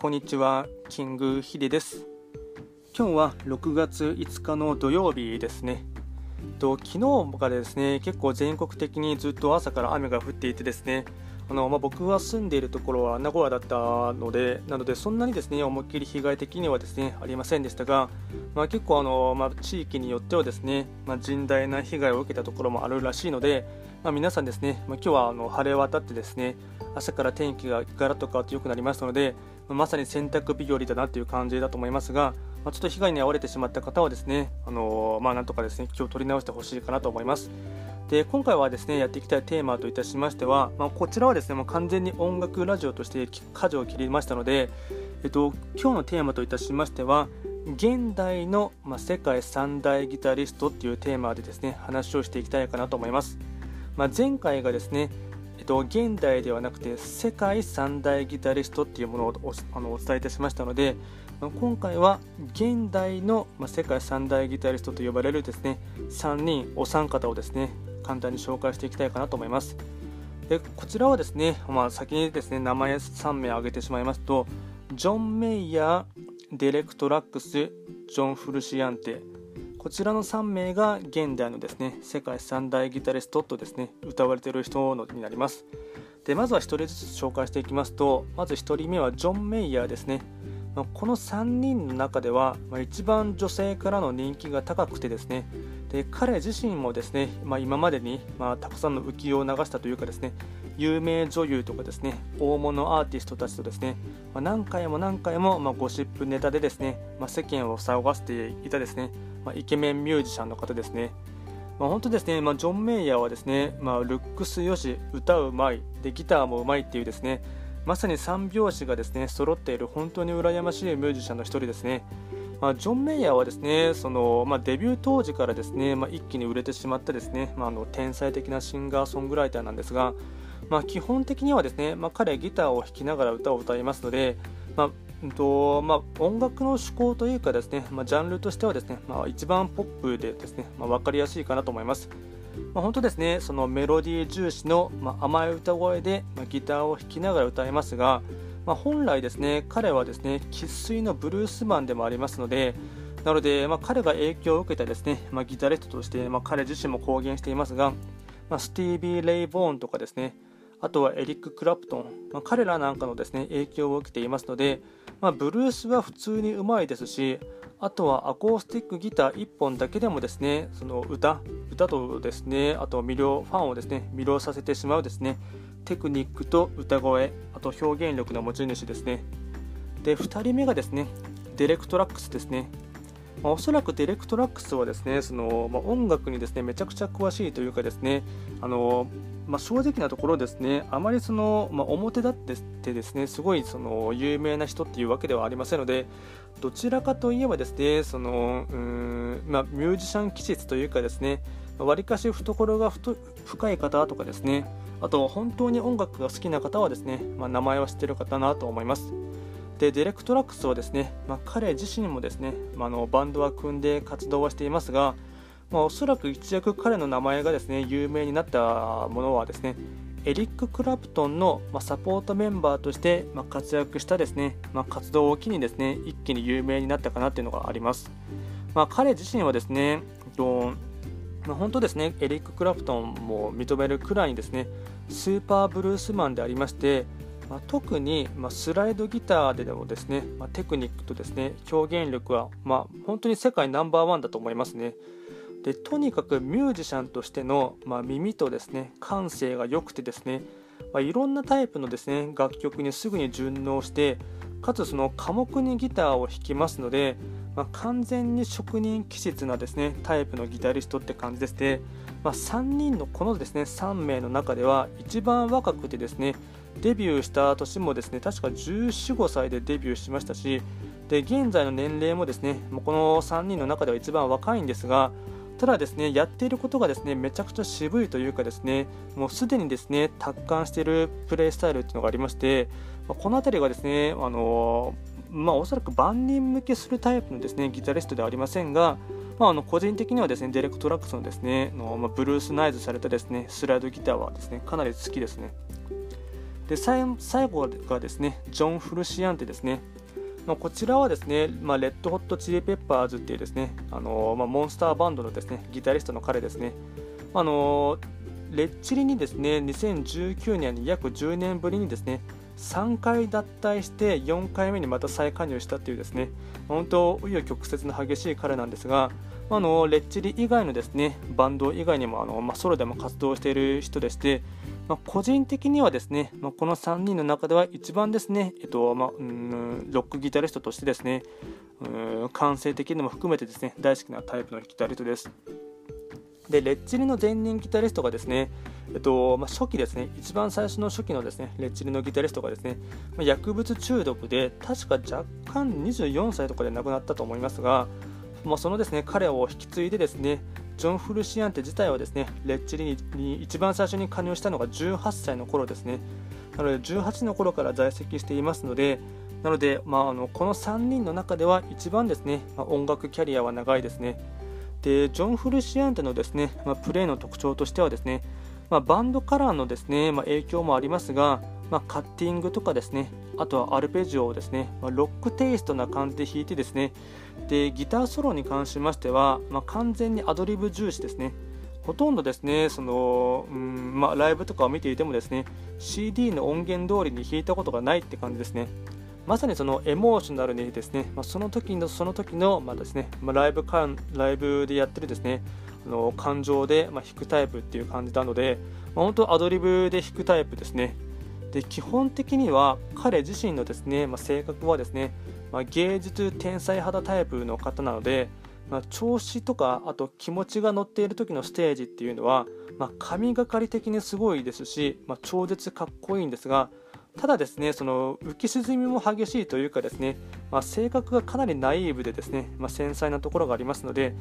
こんにちは、キングヒデです。今日は6月5日の土曜日ですね。と昨日からですね、結構全国的にずっと朝から雨が降っていてですね、あのまあ、僕が住んでいるところは名古屋だったので、なのでそんなにですね思いっきり被害的にはですねありませんでしたが、まあ、結構あの、まあ、地域によってはですね、ま甚大な被害を受けたところもあるらしいので、ま皆さんですね、ま今日はあの晴れ渡ってですね朝から天気がガラッと変わって良くなりましたので、まさに洗濯日和だなという感じだと思いますが、まちょっと被害に遭われてしまった方はですね、あのまあ、なんとかですね気を取り直してほしいかなと思います。で今回はですねやっていきたいテーマといたしましては、まあ、こちらはですねもう完全に音楽ラジオとして舵を切りましたので、えっと、今日のテーマといたしましては現代の、まあ、世界三大ギタリストっていうテーマでですね話をしていきたいかなと思います、まあ、前回がですねえっと、現代ではなくて世界三大ギタリストっていうものをおあのお伝えいたしましたので、今回は現代の、ま、世界三大ギタリストと呼ばれるですね3人お三方をですね簡単に紹介していきたいかなと思います。でこちらはですね、まあ、先にですね名前3名挙げてしまいますとジョン・メイヤー、デレクトラックス、ジョン・フルシアンテこちらの3名が現代のですね世界三大ギタリストとですね歌われている人のになります。でまずは1人ずつ紹介していきますとまず1人目はジョン・メイヤーですね。この3人の中では、まあ、一番女性からの人気が高くてですねで彼自身もですね、まあ、今までに、まあ、たくさんの浮世を流したというかですね有名女優とかですね大物アーティストたちとですね、まあ、何回も何回も、まゴシップネタでですね、ま世間を騒がせていたですね、まイケメンミュージシャンの方ですねまあ、本当ですね、ま、ジョン・メイヤーはですね、ま、ルックスよし、歌うまいで、ギターもうまいっていうですね、まさに三拍子がですね揃っている本当に羨ましいミュージシャンの一人ですね。まあ、ジョン・メイヤーはですねその、まあ、デビュー当時からですね、まあ、一気に売れてしまったですね、ま、あの天才的なシンガーソングライターなんですが、まあ、基本的にはですね、まあ、彼ギターを弾きながら歌を歌いますので、まあうんとまあ、音楽の趣向というかですね、まあ、ジャンルとしてはですね、まあ、一番ポップでですね、まあ、分かりやすいかなと思います。まあ、本当ですねそのメロディー重視の、まあ、甘い歌声で、まあ、ギターを弾きながら歌いますが、まあ、本来ですね彼はですね生粋のブルースマンでもありますのでなので、まあ、彼が影響を受けたですね、まあ、ギタリストとして、まあ、彼自身も公言していますが、まあ、スティービー・レイ・ボーンとかですねあとはエリック・クラプトン、まあ、彼らなんかのですね影響を受けていますので、まあ、ブルースは普通にうまいですしあとはアコースティックギター1本だけでもですねその歌歌とですねあと魅了ファンをですね魅了させてしまうですねテクニックと歌声あと表現力の持ち主ですね。で2人目がですねデレク・トラックスですね。まあ、おそらくデレク・トラックスはですねその、まあ、音楽にですねめちゃくちゃ詳しいというかですねあの、まあ、正直なところですねあまりその、ま表立ってですねすごいその有名な人っていうわけではありませんのでどちらかといえばですねそのうん、まミュージシャン気質というかですねわりかし懐が深い方とかですねあと本当に音楽が好きな方はですね、ま名前は知ってる方なと思います。でデレク・トラックスはですね、まあ、彼自身もですね、まあ、のバンドは組んで活動はしていますが、まあ、おそらく一躍彼の名前がですね有名になったものはですねエリック・クラプトンの、まサポートメンバーとして、ま活躍したですね、ま活動を機にですね一気に有名になったかなというのがあります。ま、彼自身はですね、とま、本当ですねエリック・クラプトンも認めるくらいにですねスーパーブルースマンでありましてまあ、特に、まあ、スライドギターででもですね、まあ、テクニックとですね表現力は、まあ、本当に世界ナンバーワンだと思いますね。でとにかくミュージシャンとしての、まあ、耳とですね感性が良くてですね、まあ、いろんなタイプのですね楽曲にすぐに順応してかつその寡黙にギターを弾きますので、まあ、完全に職人気質なですねタイプのギタリストって感じですね、まあ、3人のこのですね3名の中では一番若くてですねデビューした年もですね確か14、5歳でデビューしましたしで現在の年齢もですねこの3人の中では一番若いんですがただですねやっていることがですねめちゃくちゃ渋いというかですねもうすでにですね達観しているプレイスタイルっていうのがありましてこの辺りがですねあのまあ、おそらく万人向けするタイプのですねギタリストではありませんが、まあ、あの個人的にはですねデレク・トラックスのですねの、まあ、ブルースナイズされたですねスライドギターはですねかなり好きですね。で最後がですねジョン・フルシアンテですね。まあ、こちらはですね、まあ、レッドホットチリペッパーズっていうですね、あのまあ、モンスターバンドのですねギタリストの彼ですね、あのレッチリにですね2019年に約10年ぶりにですね3回脱退して4回目にまた再加入したっていうですね本当紆余曲折の激しい彼なんですがあのレッチリ以外のですねバンド以外にもあの、まあ、ソロでも活動している人でしてまあ、個人的にはですね、まあ、この3人の中では一番ですね、えっとまあ、うんロックギタリストとしてですね、うん感性的にも含めてですね大好きなタイプのギタリストです。で、レッチリの前任ギタリストがですね、えっとまあ、初期ですね、一番最初の初期のですねレッチリのギタリストがですね、まあ、薬物中毒で、確か若干24歳とかで亡くなったと思いますが、まあ、そのですね彼を引き継いでですね、ジョン・フルシアンテ自体はですねレッチリに一番最初に加入したのが18歳の頃ですね。なので18の頃から在籍していますのでなので、まあ、あのこの3人の中では一番ですね、まあ、音楽キャリアは長いですね。でジョン・フルシアンテのですね、まあ、プレーの特徴としてはですね、まあ、バンドカラーのですね、まあ、影響もありますが、まあ、カッティングとかですねあとはアルペジオをですね、まあ、ロックテイストな感じで弾いてですね。でギターソロに関しましては、まあ、完全にアドリブ重視ですね。ほとんどですねその、うんまあ、ライブとかを見ていてもですね CD の音源通りに弾いたことがないって感じですね。まさにそのエモーショナルにですね、まあ、その時のその時の、まあですねまあ、ライブ感ライブでやってるですねあの感情で、まあ、弾くタイプっていう感じなので、まあ、本当アドリブで弾くタイプですね。で基本的には彼自身のですね、まあ、性格はですね、まあ、芸術天才肌タイプの方なので、まあ、調子とかあと気持ちが乗っている時のステージっていうのは、まあ、神がかり的にすごいですし、まあ、超絶かっこいいんですがただですねその浮き沈みも激しいというかですね、ま、性格がかなりナイーブでですね、ま、繊細なところがありますので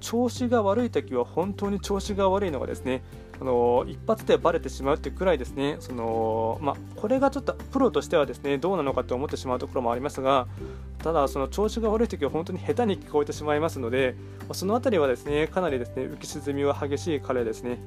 調子が悪い時は本当に調子が悪いのがですねあの一発でバレてしまうってくらいですね。その、まあ、これがちょっとプロとしてはですねどうなのかと思ってしまうところもありますがただその調子が悪い時は本当に下手に聞こえてしまいますのでその辺りはですねかなりですね浮き沈みは激しい彼ですね。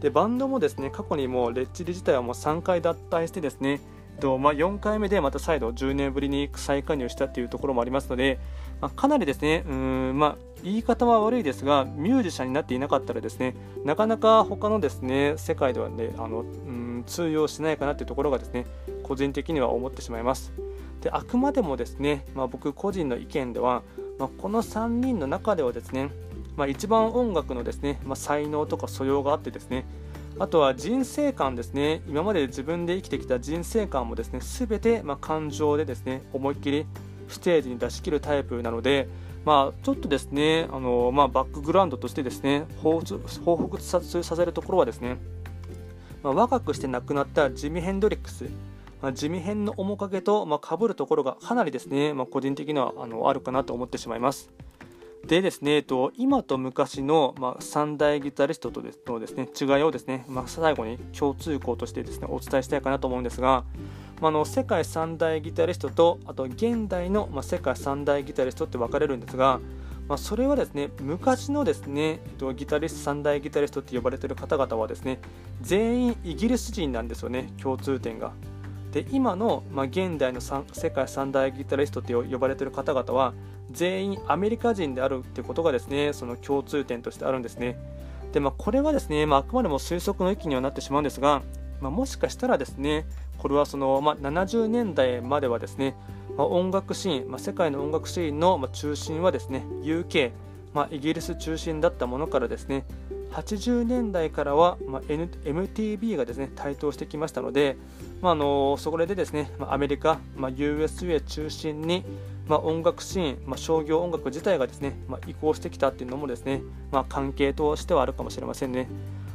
でバンドもですね過去にもレッチリ自体はもう3回脱退してですねとまあ、4回目でまた再度10年ぶりに再加入したっていうところもありますので、まあ、かなりですねうん、まあ、言い方は悪いですがミュージシャンになっていなかったらですねなかなか他のですね世界ではねあの、うん、通用しないかなっていうところがですね個人的には思ってしまいます。であくまでもですね、まあ、僕個人の意見では、まあ、この3人の中ではですね、まあ、一番音楽のですね、まあ才能とか素養があってですねあとは人生観ですね今まで自分で生きてきた人生観もですね全てま感情でですね思いっきりステージに出し切るタイプなので、まあ、ちょっとですねあの、まあ、バックグラウンドとしてですね報復させるところはですね、まあ、若くして亡くなったジミ・ヘンドリックス、まあ、ジミヘンの面影と、まあ、るところがかなりですね、まあ、個人的にはあのあるかなと思ってしまいます。でですね、えっと、今と昔の、まあ、3大ギタリストとのです、ね、違いをですね、まあ、最後に共通項としてですねお伝えしたいかなと思うんですが、まあ、の世界三大ギタリストとあと現代の、まあ、世界三大ギタリストって分かれるんですが、まあ、それはですね昔のですね、えっと、ギタリスト三大ギタリストって呼ばれている方々はですね全員イギリス人なんですよね共通点が。で今の、まあ、現代の世界三大ギタリストって呼ばれている方々は全員アメリカ人であるってことがですねその共通点としてあるんですね。で、まあ、これはですね、まあ、あくまでも推測の域にはなってしまうんですが、まあ、もしかしたらですねこれはその、まあ、70年代まではですね、まあ、音楽シーン、まあ、世界の音楽シーンの、中心はですね UK、まあ、イギリス中心だったものからですね80年代からは、まあ、N、MTV がですね台頭してきましたので、まあ、あのそこでですね、まあ、アメリカ、まあ、USA 中心に、まあ、音楽シーン、まあ、商業音楽自体がですね、まあ、移行してきたっていうのもですね、まあ、関係としてはあるかもしれませんね。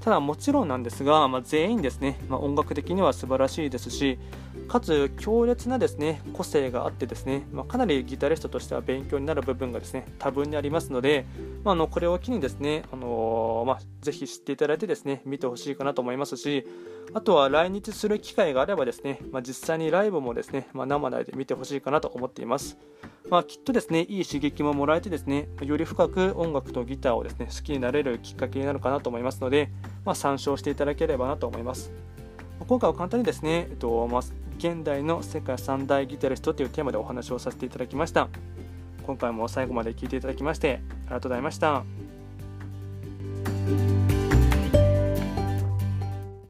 ただもちろんなんですが、まあ、全員ですね、まあ、音楽的には素晴らしいですしかつ強烈なですね個性があってですね、まあ、かなりギタリストとしては勉強になる部分がですね多分にありますので、まあ、のこれを機にですね、あのー、まあ、ぜひ知っていただいてですね見てほしいかなと思いますしあとは来日する機会があればですね、まあ、実際にライブもですね、まあ、生で見てほしいかなと思っています。まあ、きっとですね、いい刺激ももらえてですね、より深く音楽とギターをですね、好きになれるきっかけになるかなと思いますので、ま、参照していただければなと思います。今回は簡単にですね、えっとま、現代の世界三大ギタリストというテーマでお話をさせていただきました今回も最後まで聴いていただきましてありがとうございました